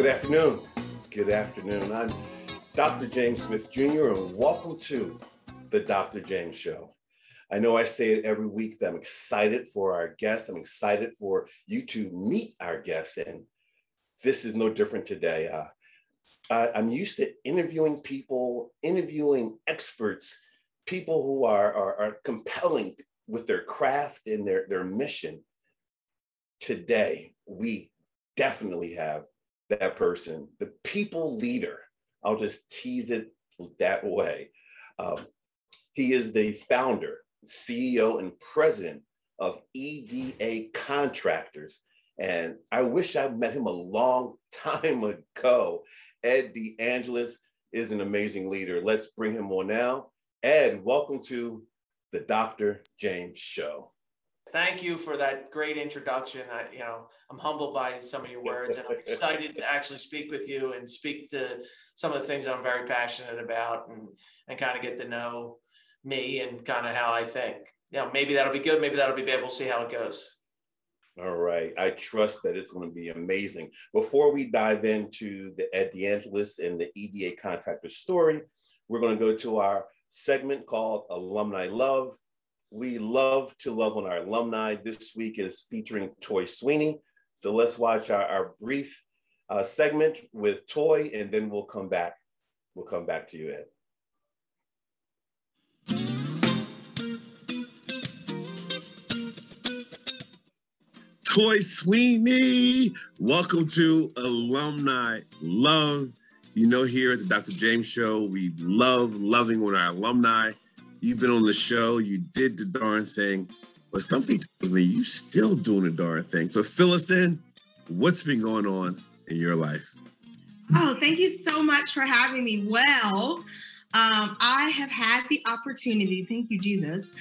Good afternoon. Good afternoon. I'm Dr. James Smith Jr., and welcome to the Dr. James Show. I know I say it every week that I'm excited for our guests. I'm excited for you to meet our guests, and this is no different today. Uh, I, I'm used to interviewing people, interviewing experts, people who are, are, are compelling with their craft and their, their mission. Today, we definitely have that person, the people leader. I'll just tease it that way. Um, he is the founder, CEO, and president of EDA Contractors. And I wish I met him a long time ago. Ed DeAngelis is an amazing leader. Let's bring him on now. Ed, welcome to the Dr. James Show. Thank you for that great introduction. I, you know, I'm humbled by some of your words, and I'm excited to actually speak with you and speak to some of the things I'm very passionate about, and and kind of get to know me and kind of how I think. You know, maybe that'll be good. Maybe that'll be bad. We'll see how it goes. All right. I trust that it's going to be amazing. Before we dive into the Ed DeAngelis and the EDA contractor story, we're going to go to our segment called Alumni Love. We love to love on our alumni. This week is featuring Toy Sweeney. So let's watch our, our brief uh, segment with Toy, and then we'll come back. We'll come back to you, Ed. Toy Sweeney, welcome to Alumni Love. You know, here at the Dr. James Show, we love loving on our alumni. You've been on the show, you did the darn thing, but something tells me you still doing the darn thing. So fill us in. What's been going on in your life? Oh, thank you so much for having me. Well, um, I have had the opportunity, thank you, Jesus,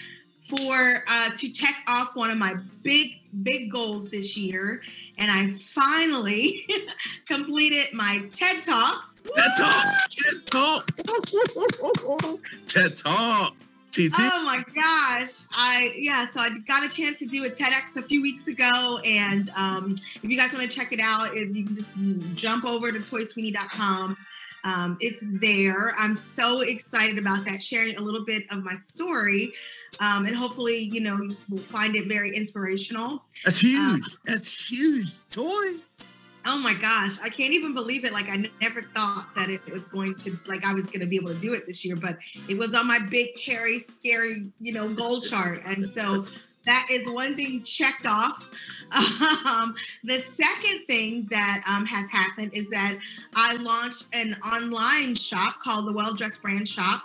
for uh, to check off one of my big, big goals this year. And I finally completed my TED Talks. TED Talk, TED Talk, TED Talk. TT. Oh my gosh. I yeah, so I got a chance to do a TEDx a few weeks ago. And um, if you guys want to check it out, is you can just jump over to toysweeney.com. Um, it's there. I'm so excited about that, sharing a little bit of my story. Um, and hopefully, you know, you will find it very inspirational. That's huge. Um, That's huge. Toy. Oh my gosh, I can't even believe it. Like I never thought that it was going to like I was going to be able to do it this year, but it was on my big, hairy, scary, you know, goal chart. And so that is one thing checked off. Um, the second thing that um, has happened is that I launched an online shop called the Well Dressed Brand Shop,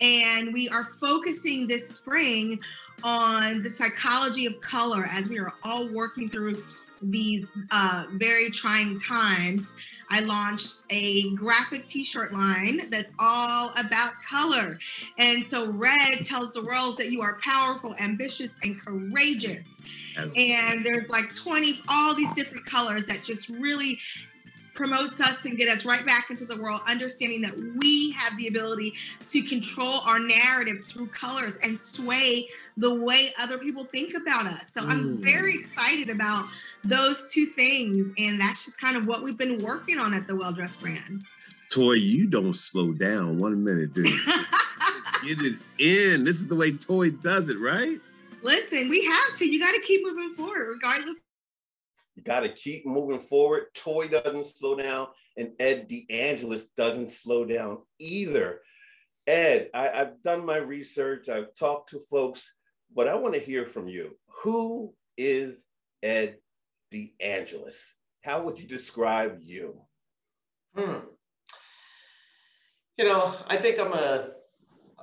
and we are focusing this spring on the psychology of color as we are all working through these uh, very trying times, I launched a graphic t shirt line that's all about color. And so, red tells the world that you are powerful, ambitious, and courageous. And there's like 20, all these different colors that just really promotes us and get us right back into the world, understanding that we have the ability to control our narrative through colors and sway the way other people think about us. So mm. I'm very excited about those two things. And that's just kind of what we've been working on at the Well Dressed brand. Toy, you don't slow down one minute, dude. Get it in. This is the way Toy does it, right? Listen, we have to. You got to keep moving forward, regardless. You got to keep moving forward. Toy doesn't slow down, and Ed DeAngelis doesn't slow down either. Ed, I, I've done my research. I've talked to folks, but I want to hear from you. Who is Ed DeAngelis. How would you describe you? Hmm. You know, I think I'm a,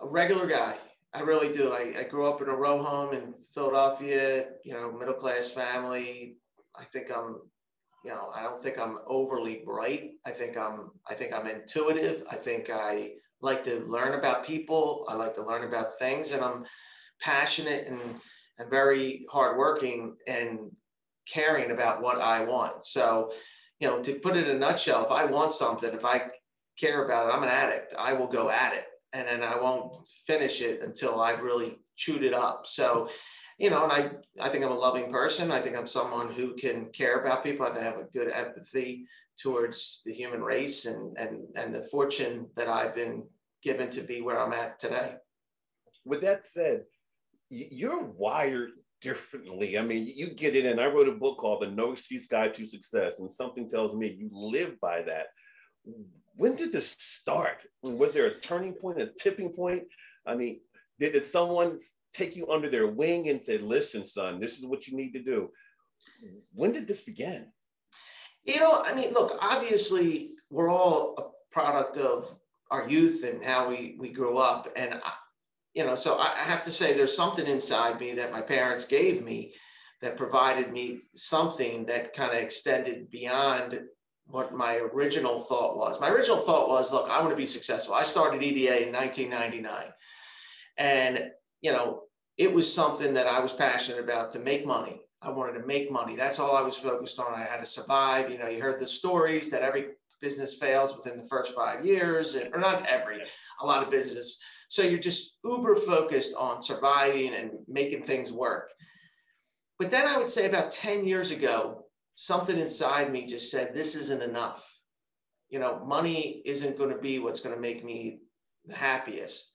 a regular guy. I really do. I, I, grew up in a row home in Philadelphia, you know, middle class family. I think I'm, you know, I don't think I'm overly bright. I think I'm, I think I'm intuitive. I think I like to learn about people. I like to learn about things, and I'm passionate and and very hardworking. And caring about what I want. So, you know, to put it in a nutshell, if I want something, if I care about it, I'm an addict. I will go at it and then I won't finish it until I've really chewed it up. So, you know, and I, I think I'm a loving person. I think I'm someone who can care about people. I think I have a good empathy towards the human race and, and, and the fortune that I've been given to be where I'm at today. With that said, you're wired differently. I mean, you get it, and I wrote a book called The No Excuse Guide to Success, and something tells me you live by that. When did this start? Was there a turning point, a tipping point? I mean, did, did someone take you under their wing and say, listen, son, this is what you need to do? When did this begin? You know, I mean, look, obviously, we're all a product of our youth and how we, we grew up. And, I, you know, so I have to say there's something inside me that my parents gave me that provided me something that kind of extended beyond what my original thought was. My original thought was, look, I want to be successful. I started EDA in 1999. And, you know, it was something that I was passionate about to make money. I wanted to make money. That's all I was focused on. I had to survive. You know, you heard the stories that every business fails within the first five years, or not every, a lot of businesses. So you're just uber focused on surviving and making things work. But then I would say about 10 years ago, something inside me just said, this isn't enough. You know, money isn't going to be what's going to make me the happiest.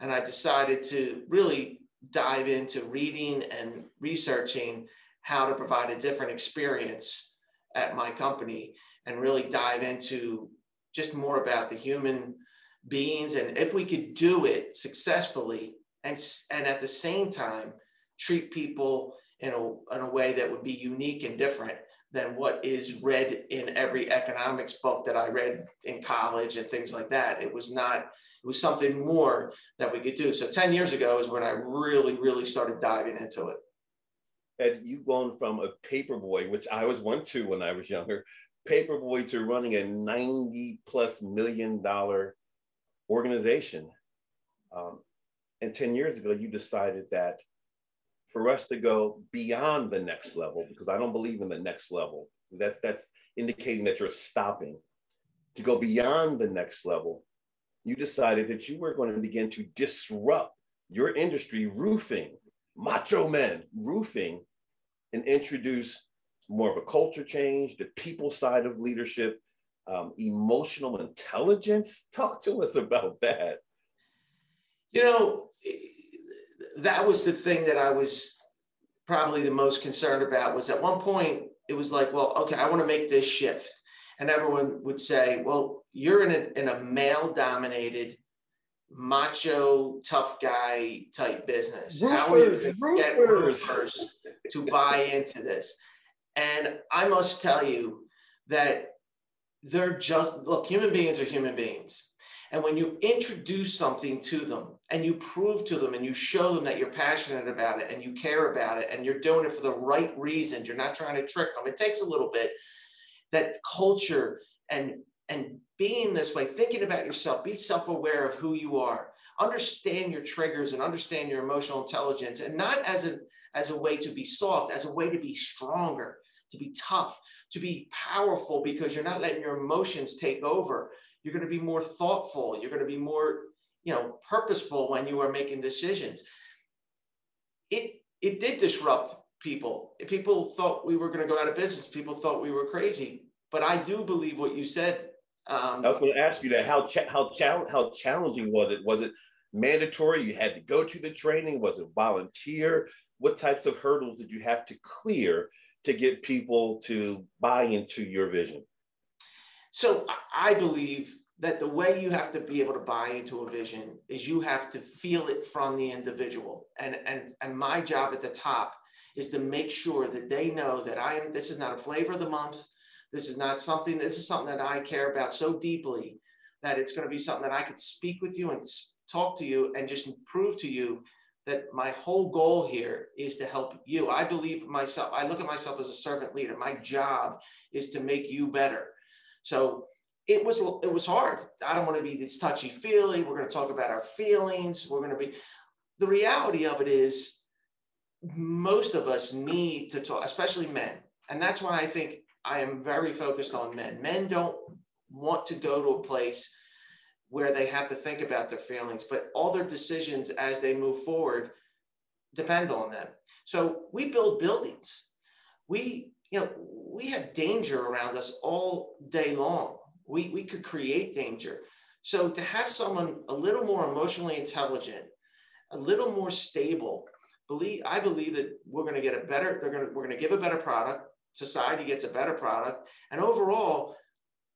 And I decided to really dive into reading and researching how to provide a different experience at my company and really dive into just more about the human beings and if we could do it successfully and and at the same time treat people in a, in a way that would be unique and different than what is read in every economics book that I read in college and things like that. It was not, it was something more that we could do. So 10 years ago is when I really, really started diving into it. Had you've gone from a paper boy, which I was one too when I was younger, paper boy to running a 90 plus million dollar organization. Um, and 10 years ago, you decided that for us to go beyond the next level, because I don't believe in the next level. That's that's indicating that you're stopping. To go beyond the next level, you decided that you were going to begin to disrupt your industry, roofing, macho men, roofing, and introduce more of a culture change, the people side of leadership, um, emotional intelligence. Talk to us about that. You know, that was the thing that I was probably the most concerned about was at one point it was like, well, okay, I want to make this shift. And everyone would say, well, you're in a, in a male dominated, macho, tough guy type business. Roofers, How are you going to get roofers to buy into this? And I must tell you that they're just, look, human beings are human beings. And when you introduce something to them and you prove to them and you show them that you're passionate about it and you care about it and you're doing it for the right reasons, you're not trying to trick them. It takes a little bit. That culture and and being this way, thinking about yourself, be self-aware of who you are, understand your triggers and understand your emotional intelligence, and not as a as a way to be soft, as a way to be stronger, to be tough, to be powerful because you're not letting your emotions take over you're going to be more thoughtful. You're going to be more, you know, purposeful when you are making decisions. It it did disrupt people. People thought we were going to go out of business. People thought we were crazy. But I do believe what you said. Um, I was going to ask you that. How cha- how cha- how challenging was it? Was it mandatory? You had to go to the training. Was it volunteer? What types of hurdles did you have to clear to get people to buy into your vision? So I believe that the way you have to be able to buy into a vision is you have to feel it from the individual. And, and, and my job at the top is to make sure that they know that I am, this is not a flavor of the month. This is not something, this is something that I care about so deeply that it's going to be something that I could speak with you and talk to you and just prove to you that my whole goal here is to help you. I believe myself, I look at myself as a servant leader. My job is to make you better. So it was it was hard. I don't want to be this touchy feely. We're going to talk about our feelings. We're going to be. The reality of it is, most of us need to talk, especially men, and that's why I think I am very focused on men. Men don't want to go to a place where they have to think about their feelings, but all their decisions as they move forward depend on them. So we build buildings. We, you know, we have danger around us all day long. We, we could create danger. So to have someone a little more emotionally intelligent, a little more stable, believe I believe that we're going to get a better, they're going to, we're going to give a better product. Society gets a better product. And overall,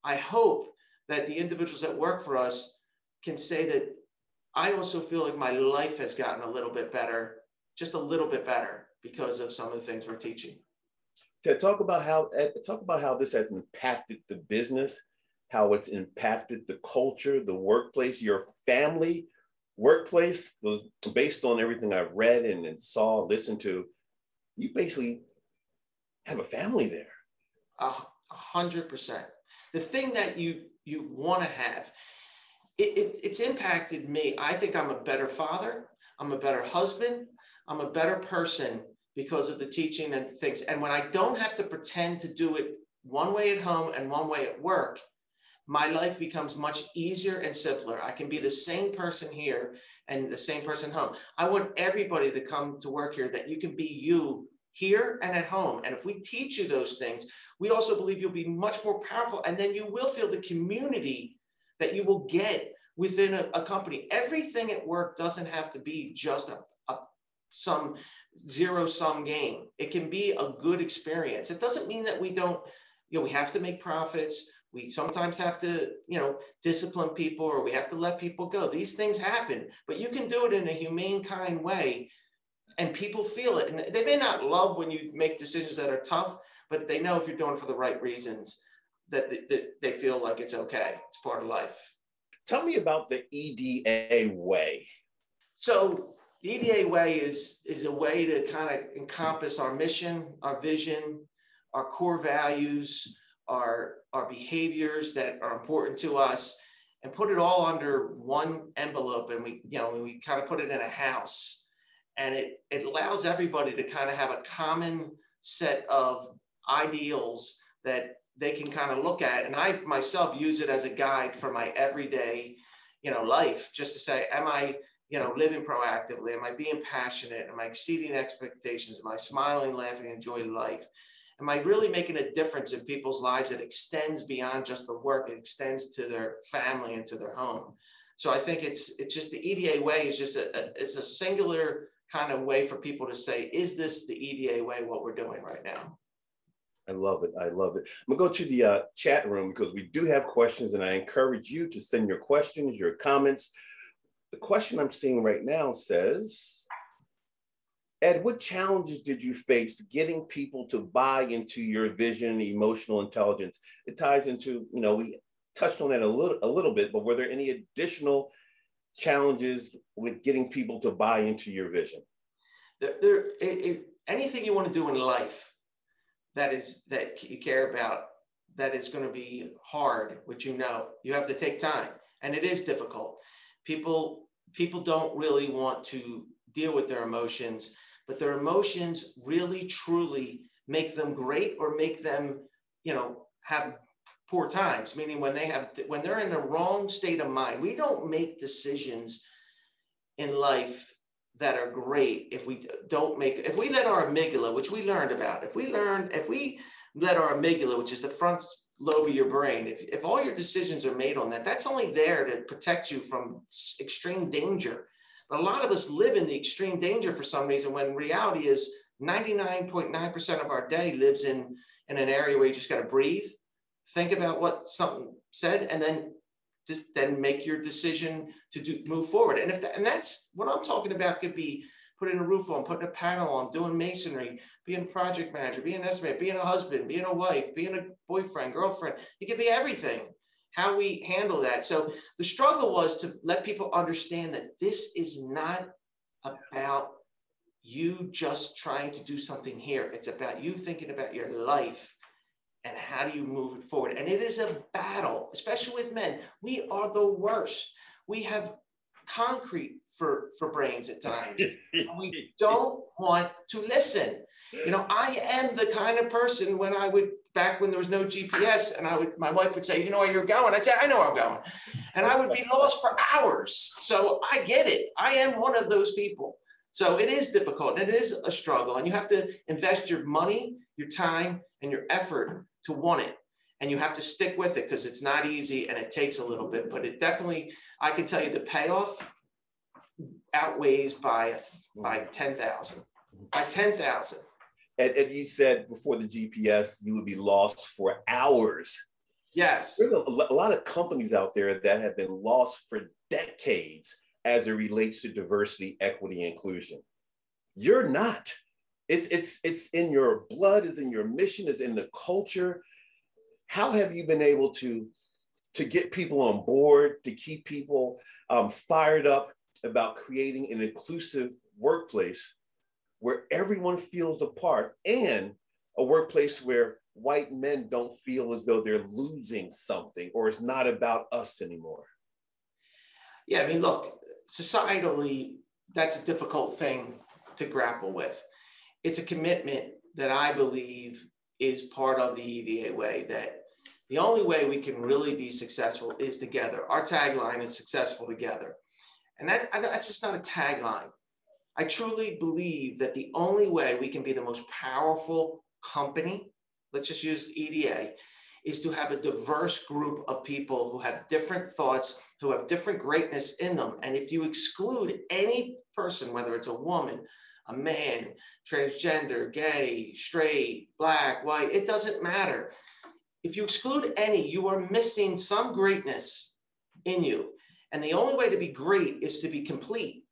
I hope that the individuals that work for us can say that I also feel like my life has gotten a little bit better, just a little bit better because of some of the things we're teaching. To talk about how talk about how this has impacted the business, how it's impacted the culture, the workplace, your family workplace was based on everything I've read and, and saw, listened to. You basically have a family there. A hundred percent. The thing that you you want to have it, it, it's impacted me. I think I'm a better father. I'm a better husband. I'm a better person because of the teaching and things. And when I don't have to pretend to do it one way at home and one way at work, my life becomes much easier and simpler. I can be the same person here and the same person home. I want everybody to come to work here that you can be you here and at home. And if we teach you those things, we also believe you'll be much more powerful. And then you will feel the community that you will get within a, a company. Everything at work doesn't have to be just a, a some zero sum game. It can be a good experience. It doesn't mean that we don't, you know, we have to make profits. We sometimes have to, you know, discipline people or we have to let people go. These things happen, but you can do it in a humane, kind way and people feel it. And they may not love when you make decisions that are tough, but they know if you're doing it for the right reasons that, that they feel like it's okay. It's part of life. Tell me about the EDA way. So the EDA way is, is a way to kind of encompass our mission, our vision, our core values, our, our behaviors that are important to us, and put it all under one envelope. And we, you know, we kind of put it in a house. And it, it allows everybody to kind of have a common set of ideals that they can kind of look at. And I myself use it as a guide for my everyday, you know, life, just to say, am I, you know, living proactively? Am I being passionate? Am I exceeding expectations? Am I smiling, laughing, enjoying life? Am I really making a difference in people's lives that extends beyond just the work? It extends to their family and to their home. So I think it's it's just the EDA way is just a, a it's a singular kind of way for people to say, is this the EDA way? What we're doing right now? I love it. I love it. I'm gonna go to the uh, chat room because we do have questions, and I encourage you to send your questions, your comments. The question I'm seeing right now says, Ed, what challenges did you face getting people to buy into your vision, emotional intelligence? It ties into, you know, we touched on that a little, a little bit, but were there any additional challenges with getting people to buy into your vision? There, there anything you want to do in life that is that you care about that is going to be hard which you know you have to take time and it is difficult people people don't really want to deal with their emotions but their emotions really truly make them great or make them you know have poor times meaning when they have when they're in the wrong state of mind. We don't make decisions in life that are great if we don't make if we let our amygdala which we learned about if we learn if we let our amygdala which is the front lobe of your brain if, if all your decisions are made on that that's only there to protect you from extreme danger but a lot of us live in the extreme danger for some reason when reality is 99.9% of our day lives in in an area where you just got to breathe think about what something said and then just then make your decision to do move forward. And if that, and that's what I'm talking about could be putting a roof on, putting a panel on, doing masonry, being a project manager, being an estimator, being a husband, being a wife, being a boyfriend, girlfriend. It could be everything. How we handle that. So the struggle was to let people understand that this is not about you just trying to do something here. It's about you thinking about your life and how do you move it forward? And it is a battle, especially with men. We are the worst. We have concrete for, for brains at times. we don't want to listen. You know, I am the kind of person when I would back when there was no GPS and I would my wife would say, you know where you're going? I'd say, I know where I'm going. And I would be lost for hours. So I get it. I am one of those people So it is difficult and it is a struggle, and you have to invest your money, your time, and your effort to want it. And you have to stick with it because it's not easy and it takes a little bit, but it definitely, I can tell you the payoff outweighs by by mm-hmm. 10,000. By 10,000. And, and you said before the GPS, you would be lost for hours. Yes. There's a, a lot of companies out there that have been lost for decades as it relates to diversity, equity, inclusion. You're not. It's it's it's in your blood, is in your mission, is in the culture. How have you been able to to get people on board, to keep people um, fired up about creating an inclusive workplace where everyone feels a part and a workplace where white men don't feel as though they're losing something or it's not about us anymore? Yeah, I mean, look, societally, that's a difficult thing to grapple with. It's a commitment that I believe is part of the EDA way that the only way we can really be successful is together. Our tagline is successful together. And that, that's just not a tagline. I truly believe that the only way we can be the most powerful company, let's just use EDA, is to have a diverse group of people who have different thoughts, who have different greatness in them. And if you exclude any person, whether it's a woman, a man, transgender, gay, straight, black, white, it doesn't matter. If you exclude any, you are missing some greatness in you. And the only way to be great is to be complete.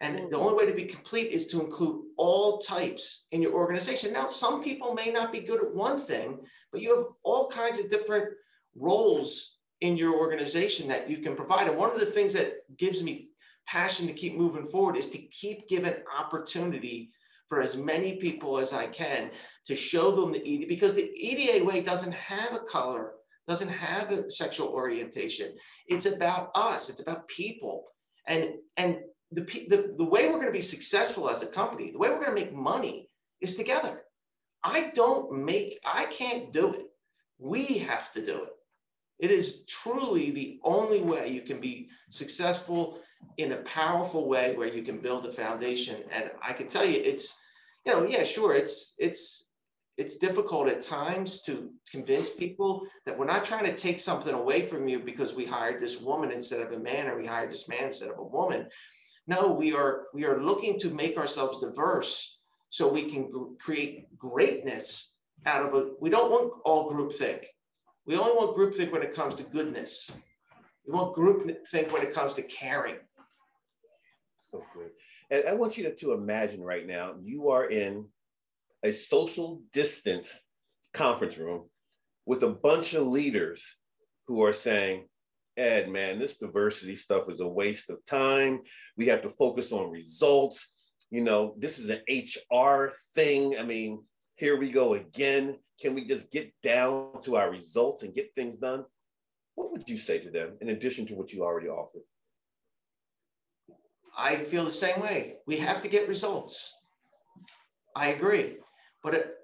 And the mm-hmm. only way to be complete is to include all types in your organization. Now, some people may not be good at one thing, but you have all kinds of different roles in your organization that you can provide. And one of the things that gives me passion to keep moving forward is to keep giving opportunity for as many people as I can to show them the EDA, because the EDA way doesn't have a color, doesn't have a sexual orientation. It's about us, it's about people. And, and the, the, the way we're going to be successful as a company, the way we're going to make money is together. I don't make, I can't do it. We have to do it. It is truly the only way you can be successful in a powerful way where you can build a foundation. And I can tell you, it's, you know, yeah, sure, it's it's it's difficult at times to convince people that we're not trying to take something away from you because we hired this woman instead of a man or we hired this man instead of a woman no we are we are looking to make ourselves diverse so we can create greatness out of it we don't want all groupthink. We only want groupthink when it comes to goodness. We want groupthink when it comes to caring. So good. And i want you to, to imagine right now you are in a social distance conference room with a bunch of leaders who are saying, Ed, man, this diversity stuff is a waste of time. We have to focus on results. You know, this is an HR thing. I mean, here we go again. Can we just get down to our results and get things done? What would you say to them in addition to what you already offered? I feel the same way. We have to get results. I agree. But it,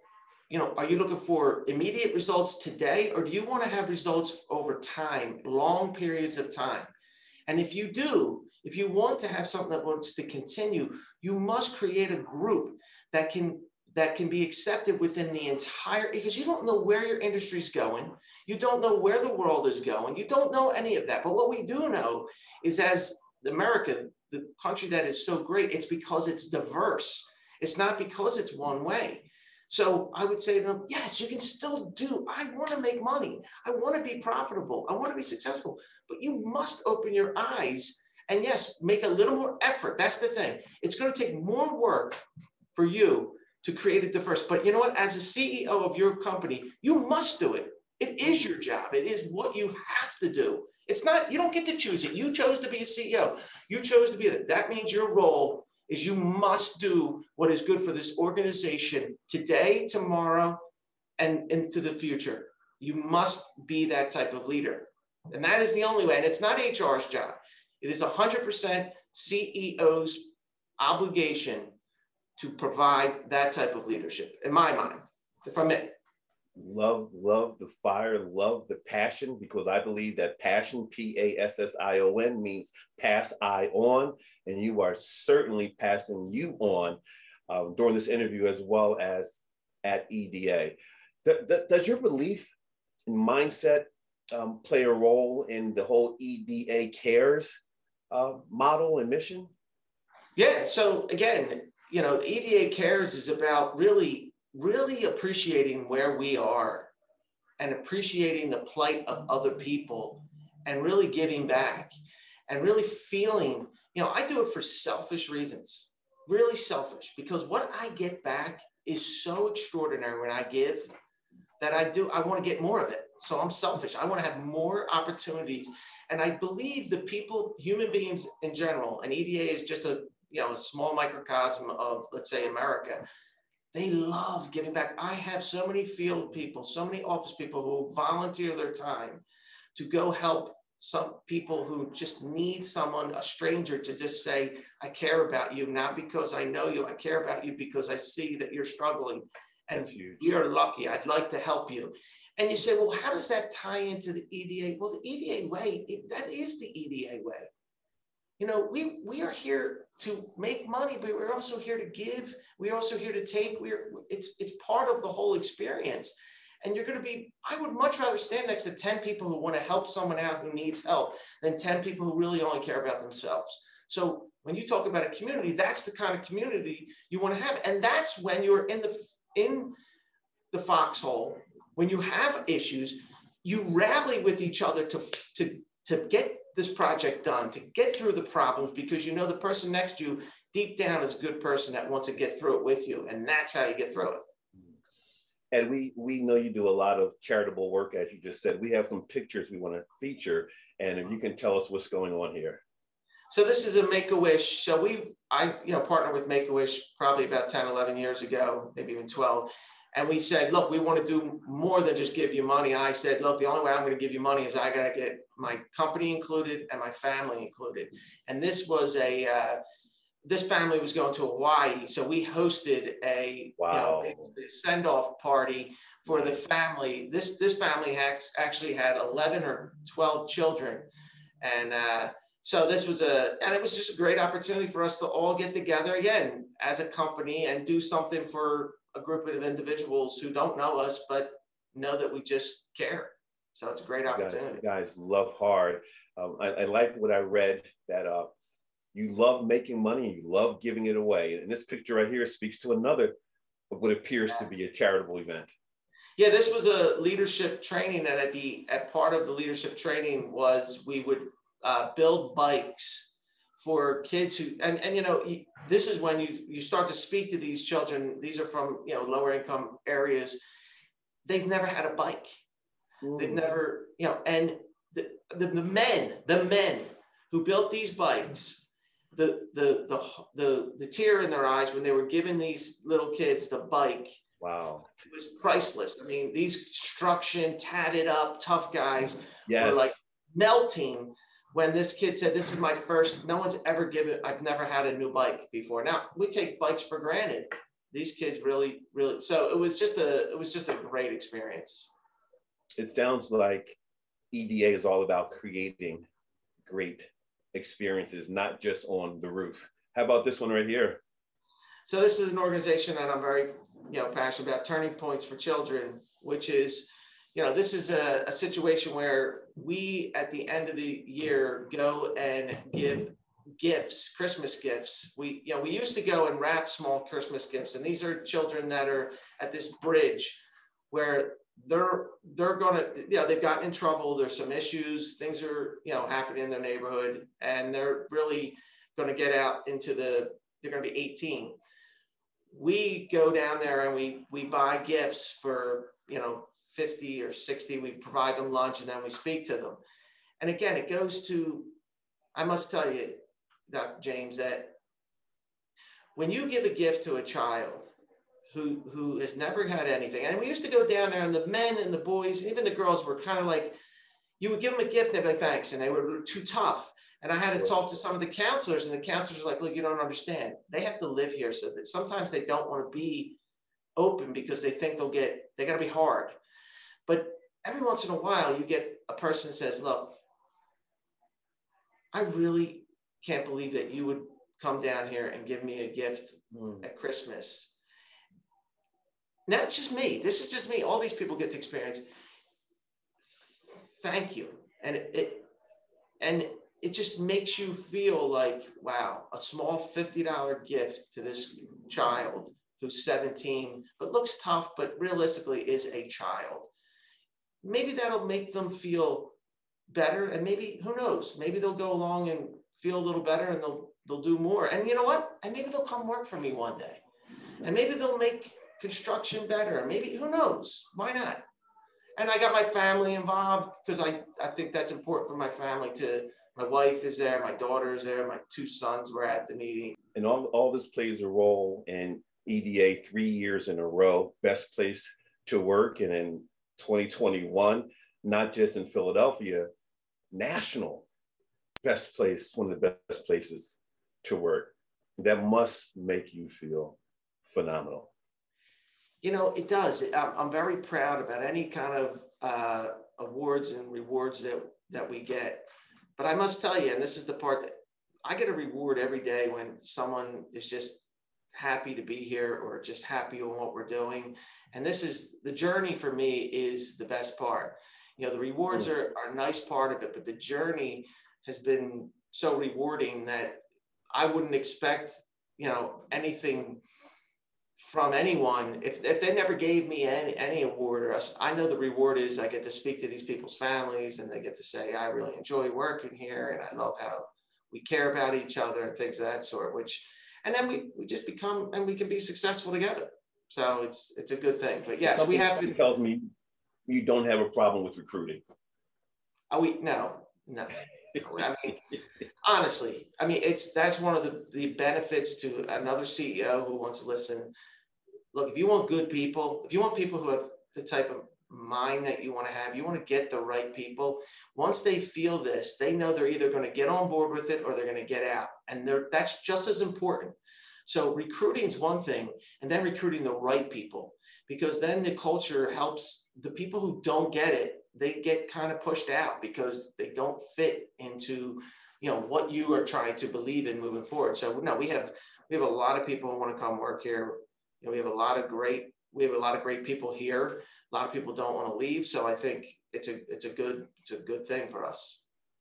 you know, are you looking for immediate results today, or do you want to have results over time, long periods of time? And if you do, if you want to have something that wants to continue, you must create a group that can that can be accepted within the entire because you don't know where your industry is going you don't know where the world is going you don't know any of that. But what we do know is as america the country that is so great it's because it's diverse. It's not because it's one way so I would say to them, yes, you can still do. I want to make money. I want to be profitable. I want to be successful. But you must open your eyes and yes, make a little more effort. That's the thing. It's going to take more work for you to create a diverse. But you know what? As a CEO of your company, you must do it. It is your job. It is what you have to do. It's not, you don't get to choose it. You chose to be a CEO. You chose to be it. That means your role is you must do what is good for this organization today, tomorrow, and into the future. You must be that type of leader. And that is the only way. And it's not HR's job. It is 100% CEO's obligation to provide that type of leadership, in my mind, from it. Love, love the fire, love the passion, because I believe that passion, P A S S I O N, means pass I on. And you are certainly passing you on um, during this interview as well as at EDA. Th- th- does your belief and mindset um, play a role in the whole EDA cares uh, model and mission? Yeah. So again, you know, EDA cares is about really, really appreciating where we are and appreciating the plight of other people and really giving back and really feeling, you know, I do it for selfish reasons, really selfish, because what I get back is so extraordinary when I give that I do, I want to get more of it. So I'm selfish. I want to have more opportunities. And I believe the people, human beings in general, and EDA is just a you know a small microcosm of let's say America. They love giving back. I have so many field people, so many office people who volunteer their time to go help some people who just need someone, a stranger, to just say, I care about you, not because I know you, I care about you because I see that you're struggling. And are lucky. I'd like to help you. And you say, well, how does that tie into the EDA? Well, the EDA way, it, that is the EDA way. You know, we we are here to make money, but we're also here to give. We're also here to take. We're it's it's part of the whole experience. And you're going to be, I would much rather stand next to 10 people who want to help someone out who needs help than 10 people who really only care about themselves. So when you talk about a community, that's the kind of community you want to have. And that's when you're in the in the foxhole when you have issues, you rally with each other to, to, to get this project done, to get through the problems, because you know the person next to you deep down is a good person that wants to get through it with you. And that's how you get through it. And we we know you do a lot of charitable work, as you just said. We have some pictures we want to feature, and if you can tell us what's going on here. So this is a Make a Wish. So we I you know partnered with Make a Wish probably about 10, 11 years ago, maybe even 12 and we said, look, we want to do more than just give you money. I said, look, the only way I'm going to give you money is I got to get my company included and my family included. And this was a, uh, this family was going to Hawaii. So we hosted a wow. you know, send off party for the family. This, this family actually had 11 or 12 children. And, uh, so this was a and it was just a great opportunity for us to all get together again as a company and do something for a group of individuals who don't know us, but know that we just care. So it's a great opportunity. You guys, guys love hard. Um, I, I, like what I read that uh, you love making money, you love giving it away. And this picture right here speaks to another of what appears yes. to be a charitable event. Yeah, this was a leadership training, and at the at part of the leadership training was we would uh, build bikes for kids who and, and you know this is when you you start to speak to these children these are from you know lower income areas they've never had a bike. They've never you know and the, the, the men the men who built these bikes the, the the the the tear in their eyes when they were giving these little kids the bike wow. it was priceless. I mean these construction tatted up tough guys yes. were like melting when this kid said, This is my first, no one's ever given, I've never had a new bike before. Now we take bikes for granted. These kids really, really, so it was just a, it was just a great experience. It sounds like EDA is all about creating great experiences, not just on the roof. How about this one right here? So this is an organization that I'm very, you know, passionate about, Turning Points for Children, which is you know, this is a, a situation where we at the end of the year go and give gifts, Christmas gifts. We, you know, we used to go and wrap small Christmas gifts, and these are children that are at this bridge where they're they're gonna, you know, they've gotten in trouble. There's some issues, things are, you know, happening in their neighborhood, and they're really gonna get out into the. They're gonna be 18. We go down there and we we buy gifts for you know 50 or 60, we provide them lunch and then we speak to them. And again, it goes to, I must tell you, Dr. James, that when you give a gift to a child who, who has never had anything, and we used to go down there and the men and the boys, even the girls were kind of like, you would give them a gift and they'd be like, thanks. And they were too tough. And I had to talk to some of the counselors and the counselors were like, look, you don't understand. They have to live here. So that sometimes they don't want to be open because they think they'll get they got to be hard. But every once in a while, you get a person says, "Look, I really can't believe that you would come down here and give me a gift mm. at Christmas." Now it's just me. This is just me. All these people get to experience. Thank you, and it, it and it just makes you feel like, wow, a small $50 gift to this child who's 17, but looks tough, but realistically is a child. Maybe that'll make them feel better. And maybe, who knows, maybe they'll go along and feel a little better and they'll they'll do more. And you know what? And maybe they'll come work for me one day. And maybe they'll make construction better. Maybe, who knows? Why not? And I got my family involved because I, I think that's important for my family to my wife is there, my daughter is there, my two sons were at the meeting. And all, all this plays a role in EDA three years in a row, best place to work. And in 2021, not just in Philadelphia, national best place, one of the best places to work. That must make you feel phenomenal. You know, it does. I'm very proud about any kind of uh, awards and rewards that that we get. But I must tell you, and this is the part that I get a reward every day when someone is just happy to be here or just happy on what we're doing. And this is the journey for me is the best part. You know, the rewards mm. are, are a nice part of it, but the journey has been so rewarding that I wouldn't expect, you know, anything from anyone if, if they never gave me any, any award or us i know the reward is i get to speak to these people's families and they get to say i really enjoy working here and i love how we care about each other and things of that sort which and then we, we just become and we can be successful together. So it's it's a good thing. But yes Something we have been tells me you don't have a problem with recruiting. Oh we no no. I mean, honestly, I mean, it's that's one of the, the benefits to another CEO who wants to listen. Look, if you want good people, if you want people who have the type of mind that you want to have, you want to get the right people. Once they feel this, they know they're either going to get on board with it or they're going to get out. And that's just as important. So recruiting is one thing, and then recruiting the right people, because then the culture helps the people who don't get it, they get kind of pushed out because they don't fit into you know what you are trying to believe in moving forward. So no, we have we have a lot of people who want to come work here you know, we have a lot of great we have a lot of great people here. A lot of people don't want to leave, so I think it's a it's a good it's a good thing for us.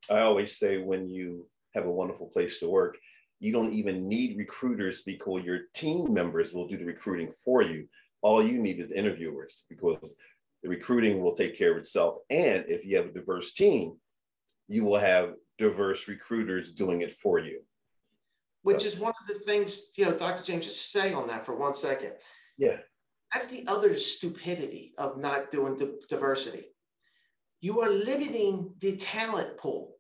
I always say when you have a wonderful place to work, you don't even need recruiters because your team members will do the recruiting for you. All you need is interviewers because the recruiting will take care of itself. And if you have a diverse team, you will have diverse recruiters doing it for you which is one of the things, you know, Dr. James, just say on that for one second. Yeah. That's the other stupidity of not doing diversity. You are limiting the talent pool.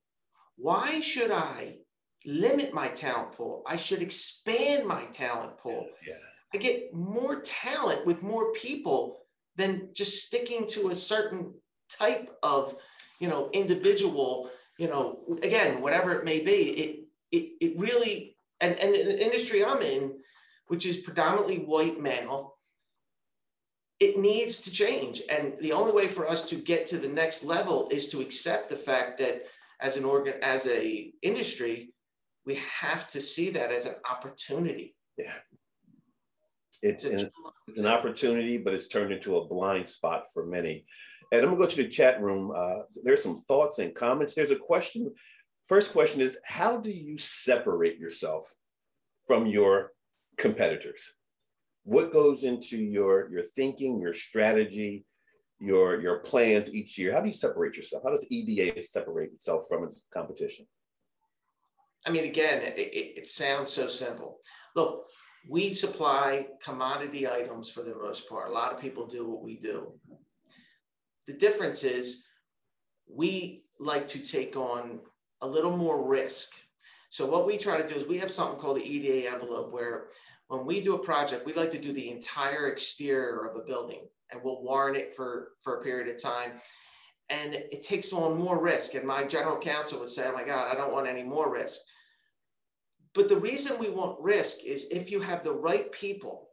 Why should I limit my talent pool? I should expand my talent pool. Yeah. I get more talent with more people than just sticking to a certain type of, you know, individual, you know, again, whatever it may be, it it, it really and, and the industry I'm in, which is predominantly white male, it needs to change. And the only way for us to get to the next level is to accept the fact that as an organ, as a industry, we have to see that as an opportunity. Yeah. It's, it's, an, it's an opportunity, but it's turned into a blind spot for many. And I'm gonna go to the chat room. Uh, there's some thoughts and comments. There's a question First question is How do you separate yourself from your competitors? What goes into your, your thinking, your strategy, your, your plans each year? How do you separate yourself? How does EDA separate itself from its competition? I mean, again, it, it, it sounds so simple. Look, we supply commodity items for the most part. A lot of people do what we do. The difference is we like to take on a little more risk. So what we try to do is we have something called the EDA envelope where when we do a project, we like to do the entire exterior of a building and we'll warrant it for, for a period of time. And it takes on more risk. And my general counsel would say, oh my God, I don't want any more risk. But the reason we want risk is if you have the right people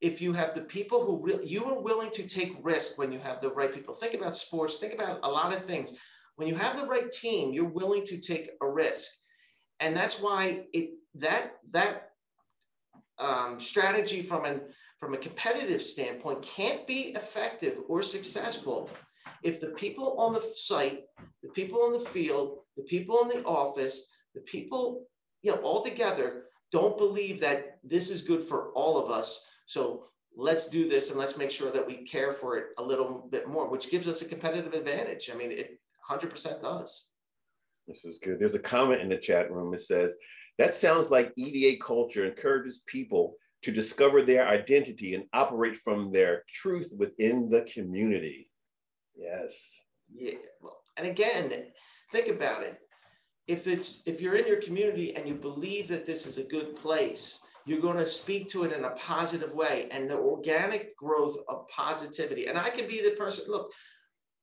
if you have the people who really you are willing to take risk when you have the right people think about sports think about a lot of things when you have the right team you're willing to take a risk and that's why it that that um, strategy from an from a competitive standpoint can't be effective or successful if the people on the site the people in the field the people in the office the people you know all together don't believe that this is good for all of us so let's do this and let's make sure that we care for it a little bit more, which gives us a competitive advantage. I mean, it 100% does. This is good. There's a comment in the chat room. It says, that sounds like EDA culture encourages people to discover their identity and operate from their truth within the community. Yes. Yeah. Well, and again, think about it. If it's if you're in your community and you believe that this is a good place, you're going to speak to it in a positive way and the organic growth of positivity. And I can be the person, look,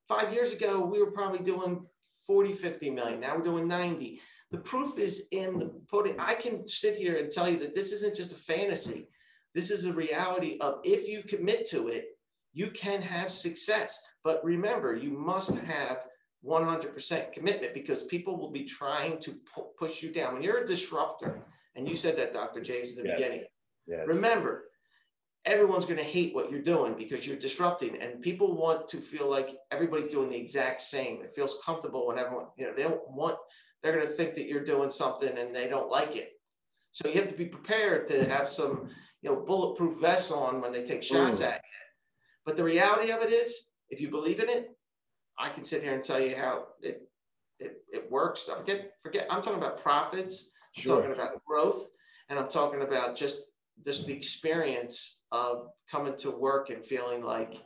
five years ago, we were probably doing 40, 50 million. Now we're doing 90. The proof is in the pudding. I can sit here and tell you that this isn't just a fantasy. This is a reality of if you commit to it, you can have success. But remember, you must have 100% commitment because people will be trying to pu- push you down. When you're a disruptor, and you said that, Dr. James, in the yes. beginning. Yes. Remember, everyone's going to hate what you're doing because you're disrupting, and people want to feel like everybody's doing the exact same. It feels comfortable when everyone, you know, they don't want, they're going to think that you're doing something and they don't like it. So you have to be prepared to have some, you know, bulletproof vests on when they take mm. shots Ooh. at you. But the reality of it is, if you believe in it, I can sit here and tell you how it it, it works. I forget forget. I'm talking about profits Sure. I'm talking about growth, and I'm talking about just just the experience of coming to work and feeling like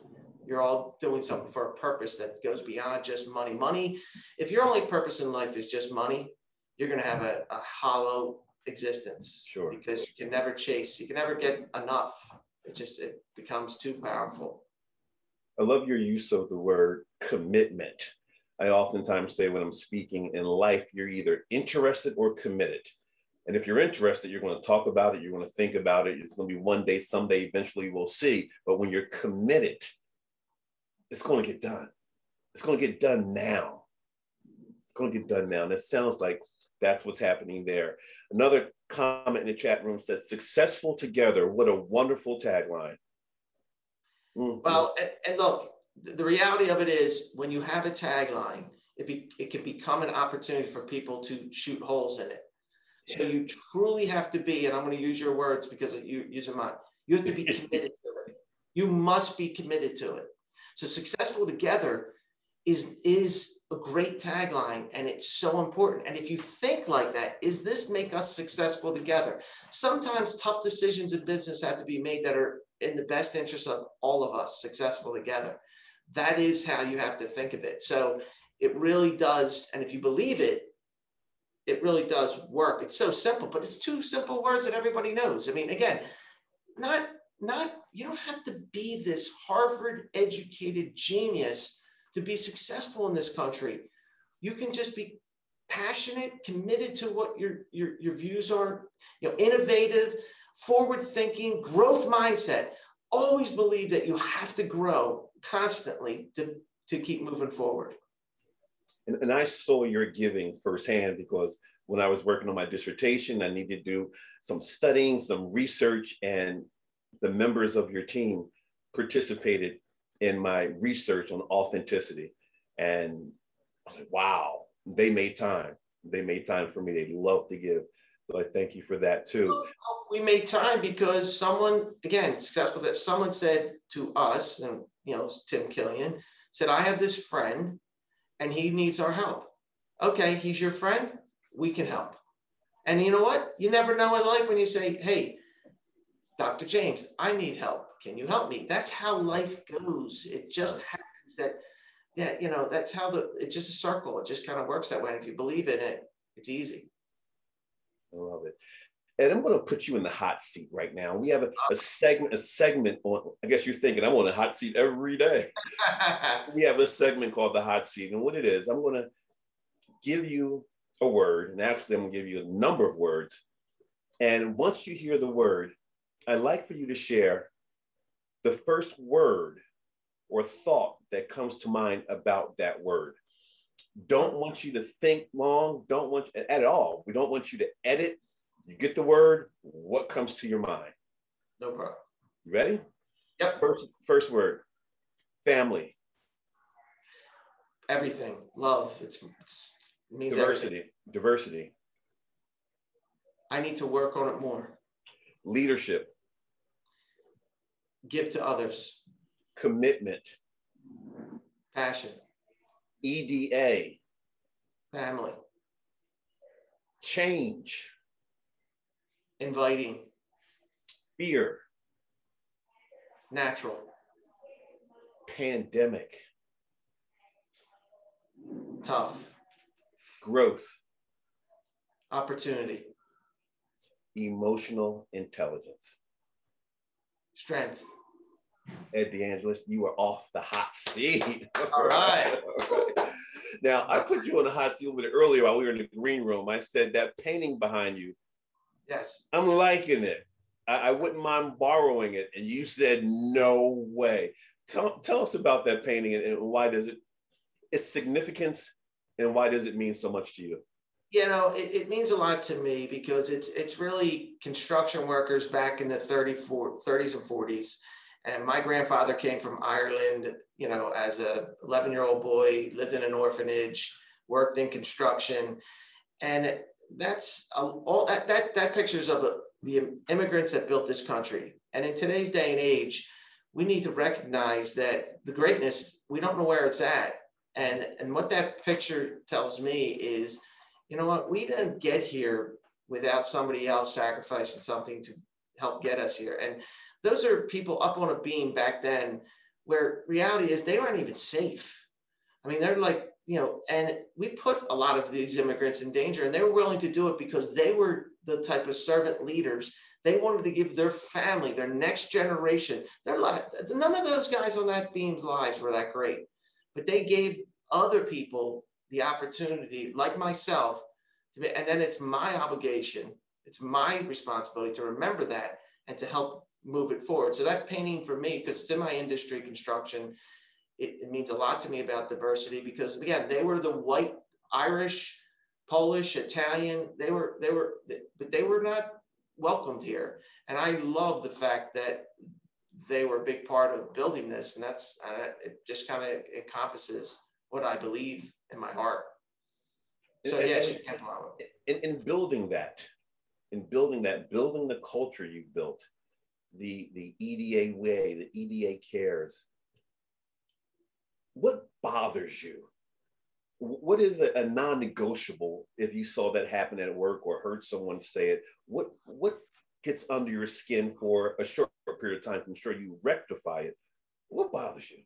you're all doing something for a purpose that goes beyond just money. Money, if your only purpose in life is just money, you're going to have a, a hollow existence. Sure. Because you can never chase, you can never get enough. It just it becomes too powerful. I love your use of the word commitment. I oftentimes say when I'm speaking in life, you're either interested or committed. And if you're interested, you're going to talk about it, you're going to think about it. It's going to be one day, someday, eventually we'll see. But when you're committed, it's going to get done. It's going to get done now. It's going to get done now. And it sounds like that's what's happening there. Another comment in the chat room says, successful together. What a wonderful tagline. Mm-hmm. Well, and, and, look, the reality of it is when you have a tagline, it, be, it can become an opportunity for people to shoot holes in it. So you truly have to be, and I'm going to use your words because you use them mine. You have to be committed to it. You must be committed to it. So successful together is is a great tagline and it's so important. And if you think like that, is this make us successful together? Sometimes tough decisions in business have to be made that are in the best interest of all of us successful together. That is how you have to think of it. So it really does. And if you believe it, it really does work. It's so simple, but it's two simple words that everybody knows. I mean, again, not not you don't have to be this Harvard educated genius to be successful in this country. You can just be passionate, committed to what your your, your views are, you know, innovative, forward thinking, growth mindset. Always believe that you have to grow constantly to, to keep moving forward. And, and I saw your giving firsthand because when I was working on my dissertation, I needed to do some studying, some research, and the members of your team participated in my research on authenticity. And I was like, wow, they made time. They made time for me. They love to give. So I thank you for that too. We made time because someone, again, successful that someone said to us, and you know, Tim Killian said, I have this friend and he needs our help. Okay, he's your friend. We can help. And you know what? You never know in life when you say, hey, Dr. James, I need help. Can you help me? That's how life goes. It just happens that, that, you know, that's how the, it's just a circle. It just kind of works that way. And if you believe in it, it's easy. I love it. And I'm going to put you in the hot seat right now. We have a, a segment, a segment on. I guess you're thinking I'm on a hot seat every day. we have a segment called the hot seat, and what it is, I'm going to give you a word, and actually, I'm going to give you a number of words. And once you hear the word, I'd like for you to share the first word or thought that comes to mind about that word. Don't want you to think long, don't want you, at all. We don't want you to edit. You get the word, what comes to your mind? No problem. You ready? Yep. First first word. Family. Everything. Love. It's, it's it means Diversity. everything. Diversity. I need to work on it more. Leadership. Give to others. Commitment. Passion. EDA. Family. Change. Inviting. Fear. Natural. Pandemic. Tough. Growth. Opportunity. Emotional intelligence. Strength. Ed DeAngelis, you are off the hot seat. All right. All right. Now, I put you on the hot seat a little bit earlier while we were in the green room. I said that painting behind you, Yes. I'm liking it. I, I wouldn't mind borrowing it. And you said, no way. Tell, tell us about that painting and, and why does it, its significance and why does it mean so much to you? You know, it, it means a lot to me because it's it's really construction workers back in the 30, 40, 30s and 40s. And my grandfather came from Ireland, you know, as a 11 year old boy, lived in an orphanage, worked in construction. And that's all that, that, that pictures of the immigrants that built this country. And in today's day and age, we need to recognize that the greatness, we don't know where it's at. And, and what that picture tells me is, you know what, we didn't get here without somebody else sacrificing something to help get us here. And those are people up on a beam back then where reality is they aren't even safe. I mean, they're like, you know, and we put a lot of these immigrants in danger and they were willing to do it because they were the type of servant leaders. They wanted to give their family, their next generation, their life. None of those guys on that beam's lives were that great, but they gave other people the opportunity, like myself, to be, and then it's my obligation, it's my responsibility to remember that and to help move it forward. So that painting for me, because it's in my industry, construction, it, it means a lot to me about diversity because again, they were the white Irish, Polish, Italian. They were they were, but they were not welcomed here. And I love the fact that they were a big part of building this, and that's uh, it. Just kind of encompasses what I believe in my heart. So And- yes, and- you can't in, in building that, in building that, building the culture you've built, the the EDA way, the EDA cares. What bothers you? What is a, a non-negotiable if you saw that happen at work or heard someone say it? What what gets under your skin for a short period of time? I'm sure you rectify it. What bothers you?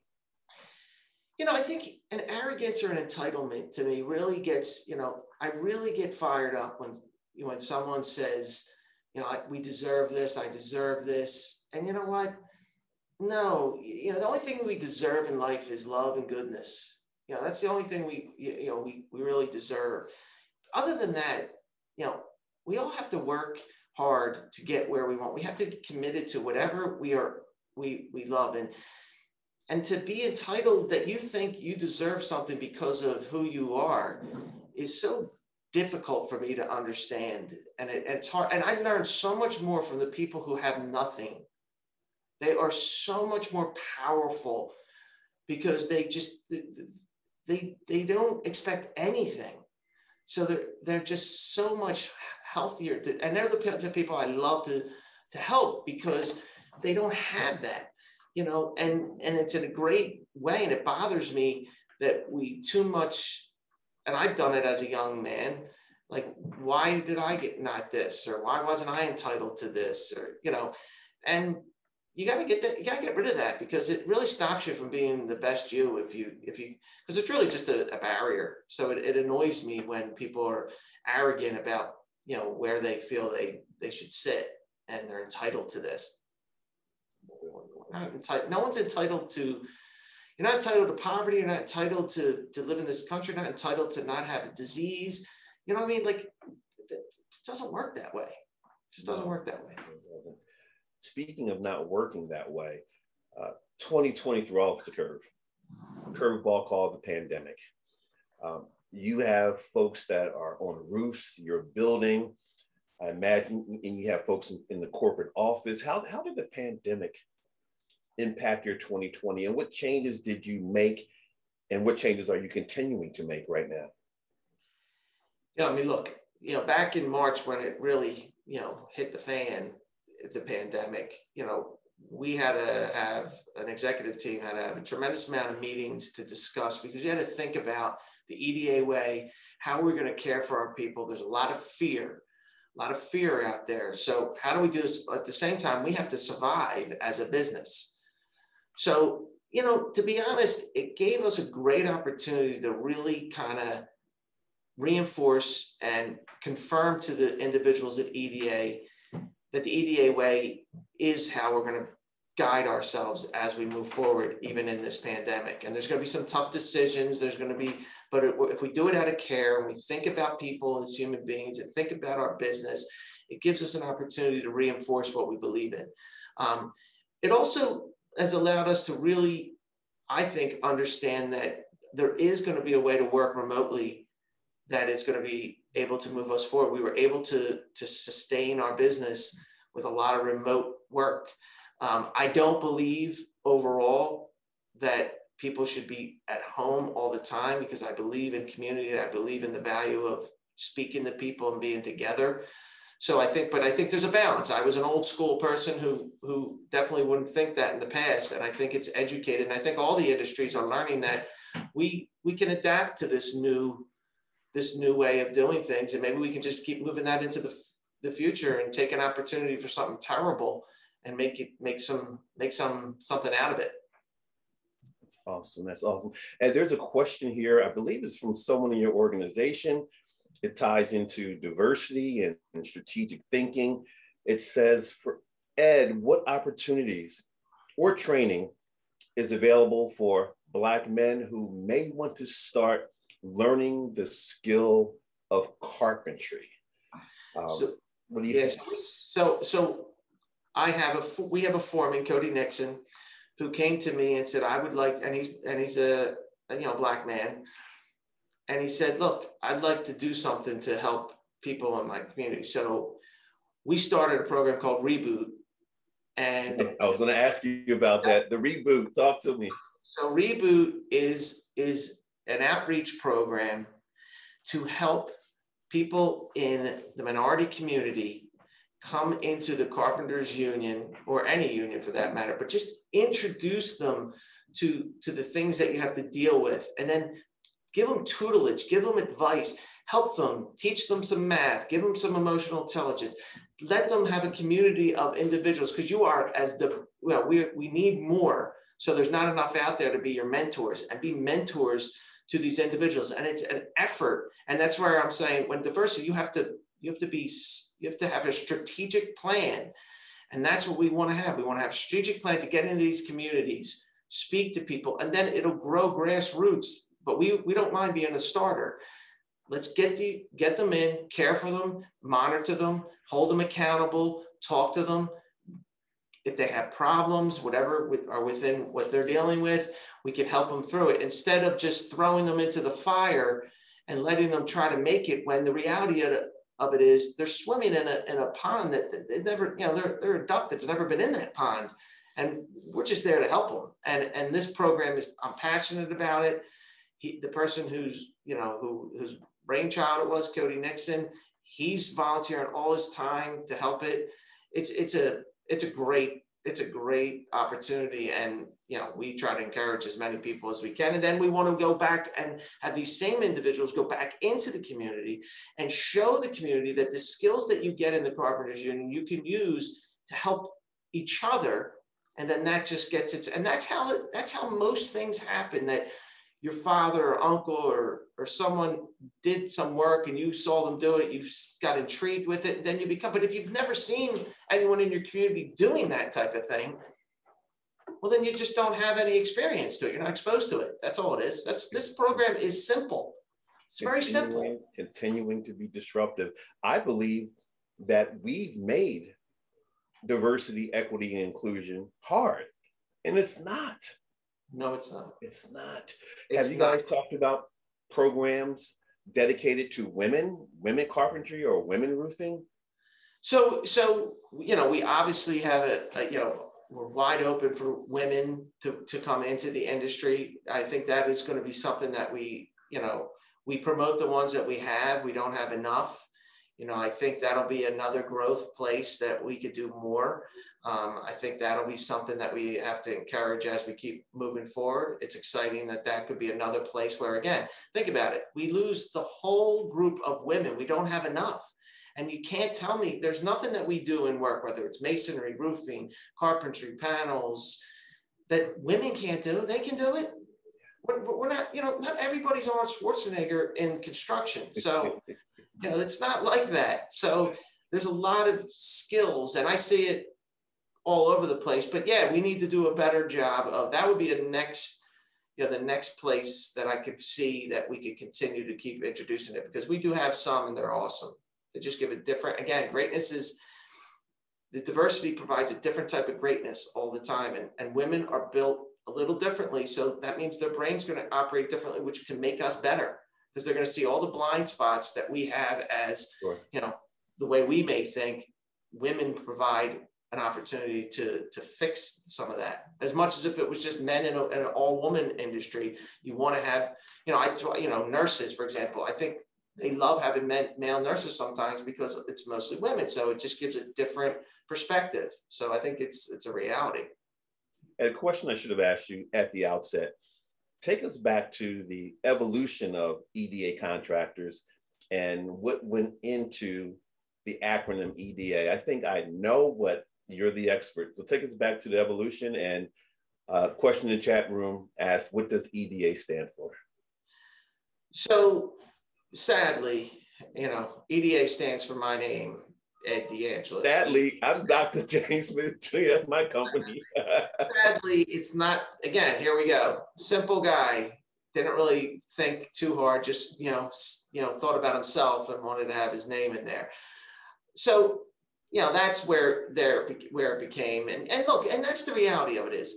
You know, I think an arrogance or an entitlement to me really gets, you know, I really get fired up when when someone says, you know, we deserve this, I deserve this, and you know what? No, you know, the only thing we deserve in life is love and goodness. You know, that's the only thing we, you know, we we really deserve. Other than that, you know, we all have to work hard to get where we want. We have to be committed to whatever we are we we love and and to be entitled that you think you deserve something because of who you are is so difficult for me to understand. And, it, it's hard and i learned so much more from the people who have nothing. They are so much more powerful because they just they they don't expect anything. So they're they're just so much healthier. And they're the people i love to to help because they don't have that you know and and it's in a great way and it bothers me that we too much and i've done it as a young man like why did i get not this or why wasn't i entitled to this or you know and you got to get that you got to get rid of that because it really stops you from being the best you if you if you because it's really just a, a barrier. So it, it annoys me when people are arrogant about you know where they feel they they should sit and they're entitled to this not entitled. No one's entitled to. You're not entitled to poverty. You're not entitled to to live in this country. You're not entitled to not have a disease. You know what I mean? Like, it, doesn't work that way. It just doesn't work that way. Speaking of not working that way, Uh, 2020 threw off the curve, curveball called the pandemic. Um, you have folks that are on roofs, you're building, I imagine, and you have folks in, in the corporate office. How, how did the pandemic impact your 2020 and what changes did you make and what changes are you continuing to make right now? Yeah, I mean, look, you know, back in March when it really, you know, hit the fan, the pandemic, you know, we had to have an executive team had to have a tremendous amount of meetings to discuss because you had to think about the EDA way, how we're going to care for our people. There's a lot of fear, a lot of fear out there. So how do we do this? At the same time, we have to survive as a business. So, you know, to be honest, it gave us a great opportunity to really kind of reinforce and confirm to the individuals at EDA that the EDA way is how we're going to guide ourselves as we move forward, even in this pandemic. And there's going to be some tough decisions. There's going to be, but if we do it out of care and we think about people as human beings and think about our business, it gives us an opportunity to reinforce what we believe in. Um, it also has allowed us to really, I think, understand that there is going to be a way to work remotely that is going to be able to move us forward. We were able to, to sustain our business with a lot of remote work. Um, I don't believe overall that people should be at home all the time because I believe in community. I believe in the value of speaking to people and being together. So I think, but I think there's a balance. I was an old school person who who definitely wouldn't think that in the past, and I think it's educated. And I think all the industries are learning that we we can adapt to this new this new way of doing things, and maybe we can just keep moving that into the the future and take an opportunity for something terrible and make it make some make some something out of it. That's awesome. That's awesome. And there's a question here, I believe it's from someone in your organization. It ties into diversity and, and strategic thinking. It says for Ed, what opportunities or training is available for Black men who may want to start learning the skill of carpentry? Um, so, what do you yes, think? So, so I have a we have a foreman, Cody Nixon, who came to me and said, "I would like," and he's and he's a, a you know black man, and he said, "Look, I'd like to do something to help people in my community." So we started a program called Reboot, and I was going to ask you about that. The Reboot, talk to me. So Reboot is is an outreach program to help people in the minority community come into the carpenters union or any union for that matter but just introduce them to to the things that you have to deal with and then give them tutelage give them advice help them teach them some math give them some emotional intelligence let them have a community of individuals because you are as the well we, we need more so there's not enough out there to be your mentors and be mentors to these individuals and it's an effort and that's where i'm saying when diversity you have to you have to be you have to have a strategic plan. And that's what we want to have. We want to have a strategic plan to get into these communities, speak to people, and then it'll grow grassroots. But we, we don't mind being a starter. Let's get the get them in, care for them, monitor them, hold them accountable, talk to them. If they have problems, whatever are within what they're dealing with, we can help them through it instead of just throwing them into the fire and letting them try to make it when the reality of it, of it is they're swimming in a, in a pond that they never, you know, they're, they're a duck that's never been in that pond. And we're just there to help them. And, and this program is, I'm passionate about it. He, the person who's, you know, who, whose brainchild it was, Cody Nixon, he's volunteering all his time to help it. It's, it's a, it's a great it's a great opportunity. And you know we try to encourage as many people as we can. And then we want to go back and have these same individuals go back into the community and show the community that the skills that you get in the carpenters union you can use to help each other. And then that just gets it and that's how that's how most things happen that your father or uncle or or someone did some work and you saw them do it, you got intrigued with it, and then you become. But if you've never seen anyone in your community doing that type of thing, well, then you just don't have any experience to it. You're not exposed to it. That's all it is. That's this program is simple. It's very simple. Continuing to be disruptive. I believe that we've made diversity, equity, and inclusion hard And it's not. No, it's not. It's not. It's Have you not. guys talked about programs dedicated to women, women carpentry or women roofing? So, so you know, we obviously have a, a, you know we're wide open for women to to come into the industry. I think that is going to be something that we you know we promote the ones that we have. We don't have enough. You know, I think that'll be another growth place that we could do more. Um, I think that'll be something that we have to encourage as we keep moving forward. It's exciting that that could be another place where, again, think about it. We lose the whole group of women. We don't have enough. And you can't tell me there's nothing that we do in work, whether it's masonry, roofing, carpentry, panels, that women can't do. They can do it. We're, we're not, you know, not everybody's Arnold Schwarzenegger in construction. So, you know, it's not like that. So there's a lot of skills, and I see it all over the place. But yeah, we need to do a better job of that. Would be a next, you know, the next place that I could see that we could continue to keep introducing it because we do have some, and they're awesome. They just give a different. Again, greatness is the diversity provides a different type of greatness all the time, and and women are built a little differently. So that means their brain's going to operate differently, which can make us better because they're going to see all the blind spots that we have as Sure. you know the way we may think women provide an opportunity to to fix some of that. As much as if it was just men in, a, in an all woman industry you want to have you know i you know nurses for example i think they love having men, male nurses sometimes because it's mostly women so it just gives a different perspective. So i think it's it's a reality. And a question I should have asked you at the outset take us back to the evolution of EDA contractors and what went into the acronym EDA. I think I know, what you're the expert. So take us back to the evolution and uh, question in the chat room asked, what does EDA stand for? so sadly you know eda stands for my name ed DeAngelis. Sadly, I'm Dr. James Smith Jr. That's my company. sadly, it's not. Again, here we go. Simple guy, didn't really think too hard. Just you know, you know, thought about himself and wanted to have his name in there. So, you know, that's where there where it became. And and look, and that's the reality of it is,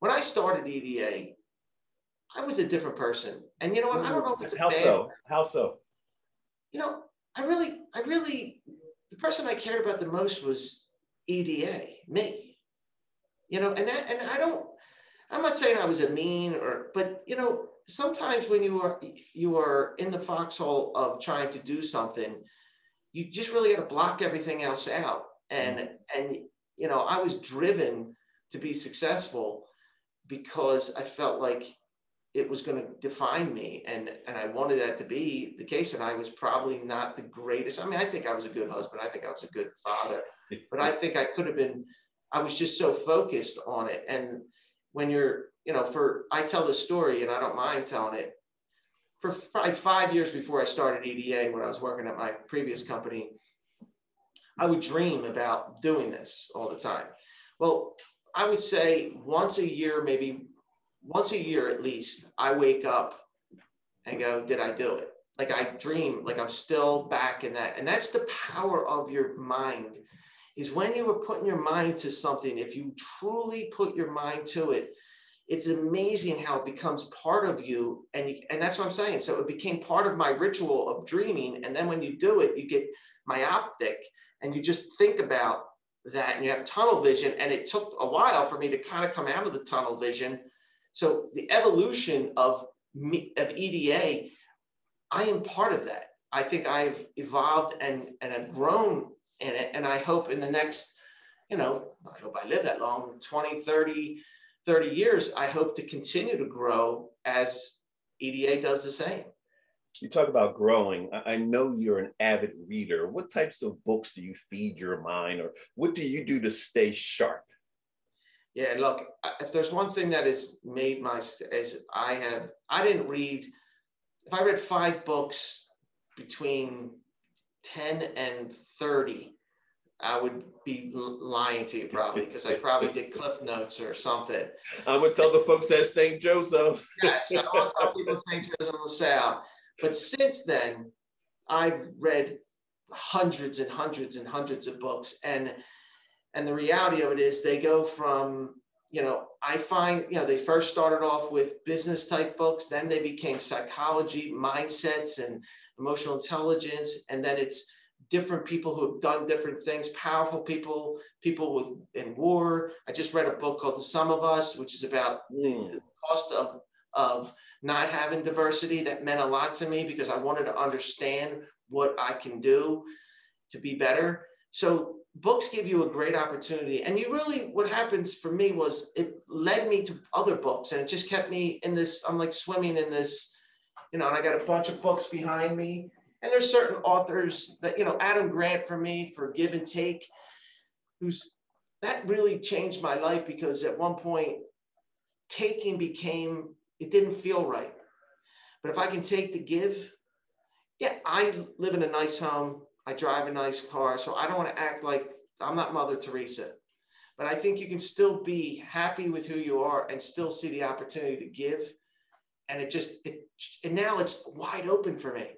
when I started EDA, I was a different person. And you know what? I don't know if it's a How bad so? How so? you know, I really, I really, the person I cared about the most was EDA, me. You know, and that, and I don't, I'm not saying I was a mean or, but you know, sometimes when you are you are in the foxhole of trying to do something, you just really got to block everything else out. And mm-hmm. and you know, I was driven to be successful because I felt like it was going to define me and and I wanted that to be the case and I was probably not the greatest. I mean I think I was a good husband I think I was a good father but I think I could have been I was just so focused on it. And when you're you know for I tell the story and I don't mind telling it for probably 5 years before I started EDA when I was working at my previous company I would dream about doing this all the time. Well I would say once a year maybe once a year at least, I wake up and go, Did I do it? Like I dream, like I'm still back in that. And that's the power of your mind, is when you are putting your mind to something, if you truly put your mind to it, it's amazing how it becomes part of you. And, you, and that's what I'm saying. So it became part of my ritual of dreaming. And then when you do it, you get myopic and you just think about that and you have tunnel vision. And it took a while for me to kind of come out of the tunnel vision so the evolution of me, of EDA, I am part of that. I think I've evolved and and I've grown in it. And I hope in the next, you know, I hope I live that long, 20, 30, 30 years, I hope to continue to grow as EDA does the same. You talk about growing. I I know you're an avid reader. What types of books do you feed your mind, or what do you do to stay sharp? Yeah, look, if there's one thing that has made my as I have, I didn't read. If I read five books between ten and thirty, I would be lying to you probably because I probably did Cliff Notes or something. I'm gonna tell the folks at St. Joseph. Yes, I want to tell people St. Joseph LaSalle. But since then, I've read hundreds and hundreds and hundreds of books, and and the reality of it is they go from you know, I find, you know, they first started off with business type books, then they became psychology, mindsets, and emotional intelligence. And then it's different people who have done different things, powerful people, people with in war. I just read a book called The Sum of Us, which is about mm. the, the cost of of not having diversity that meant a lot to me because I wanted to understand what I can do to be better. So books give you a great opportunity. And you really what happens for me was it led me to other books and it just kept me in this i'm like swimming in this you know and i got a bunch of books behind me. And there's certain authors that you know adam grant for me for give and take who's that really changed my life because at one point taking became it didn't feel right. But if i can take the give yeah i live in a nice home I drive a nice car. So I don't want to act like I'm not Mother Teresa. But I think you can still be happy with who you are and still see the opportunity to give. And it just, it, and now it's wide open for me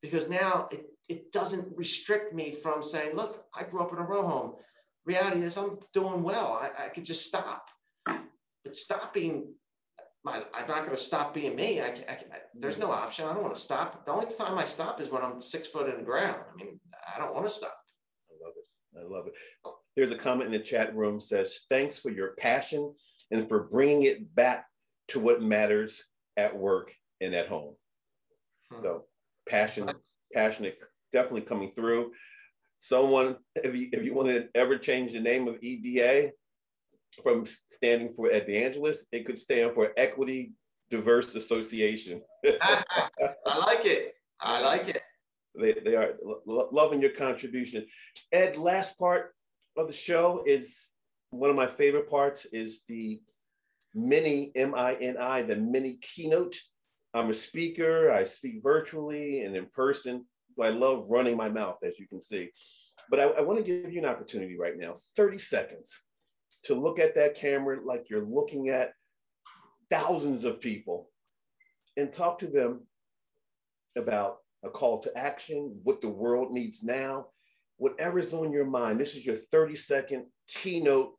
because now it, it doesn't restrict me from saying, look, I grew up in a row home. Reality is I'm doing well. I, I could just stop. But stopping my, I'm not going to stop being me. I, I, I, there's no option. I don't want to stop. The only time I stop is when I'm six foot in the ground. I mean, I don't want to stop. I love it. I love it. There's a comment in the chat room says, "Thanks for your passion and for bringing it back to what matters at work and at home." Hmm. So, passion, passionate, definitely coming through. Someone, if you if you want to ever change the name of EDA, from standing for Ed DeAngelis, it could stand for Equity Diverse Association. I like it. I like it. They, they are lo- loving your contribution. Ed, last part of the show is one of my favorite parts is the mini M-I-N-I, the mini keynote. I'm a speaker. I speak virtually and in person. I love running my mouth, as you can see. But I, I want to give you an opportunity right now, 30 seconds to look at that camera like you're looking at thousands of people and talk to them about a call to action, what the world needs now, whatever's on your mind. This is your 30 second keynote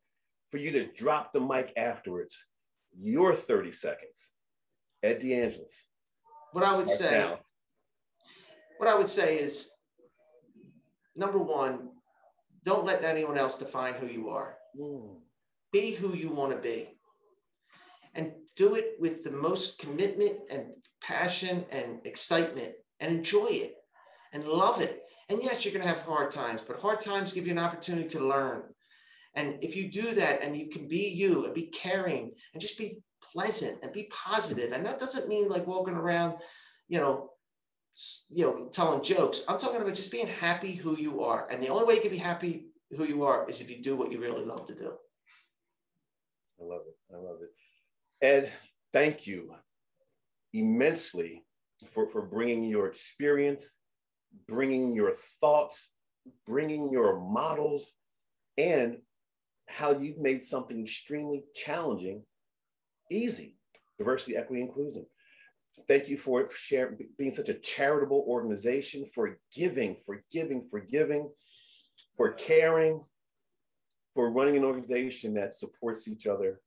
for you to drop the mic afterwards. Your 30 seconds. Ed DeAngelis. What I would say, now. what I would say is number one, don't let anyone else define who you are. Mm be who you want to be and do it with the most commitment and passion and excitement and enjoy it and love it. And yes, you're going to have hard times, but hard times give you an opportunity to learn. And if you do that and you can be you and be caring and just be pleasant and be positive, and that doesn't mean like walking around, you know, you know, telling jokes. I'm talking about just being happy who you are. And the only way you can be happy who you are is if you do what you really love to do. I love it. I love it. Ed, thank you immensely for, for bringing your experience, bringing your thoughts, bringing your models, and how you've made something extremely challenging easy diversity, equity, inclusion. Thank you for sharing, being such a charitable organization, for giving, for giving, for giving, for caring, for running an organization that supports each other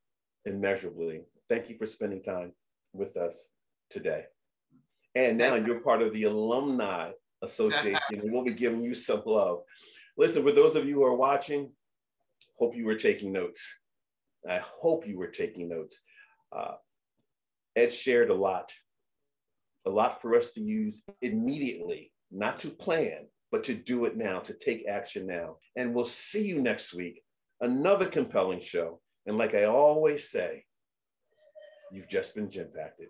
immeasurably. Thank you for spending time with us today. And now you're part of the Alumni Association, and we'll be giving you some love. Listen, for those of you who are watching, hope you were taking notes. I hope you were taking notes. Uh, Ed shared a lot, a lot for us to use immediately, not to plan, but to do it now, to take action now. And we'll see you next week another compelling show. And like I always say, you've just been Jimpacted.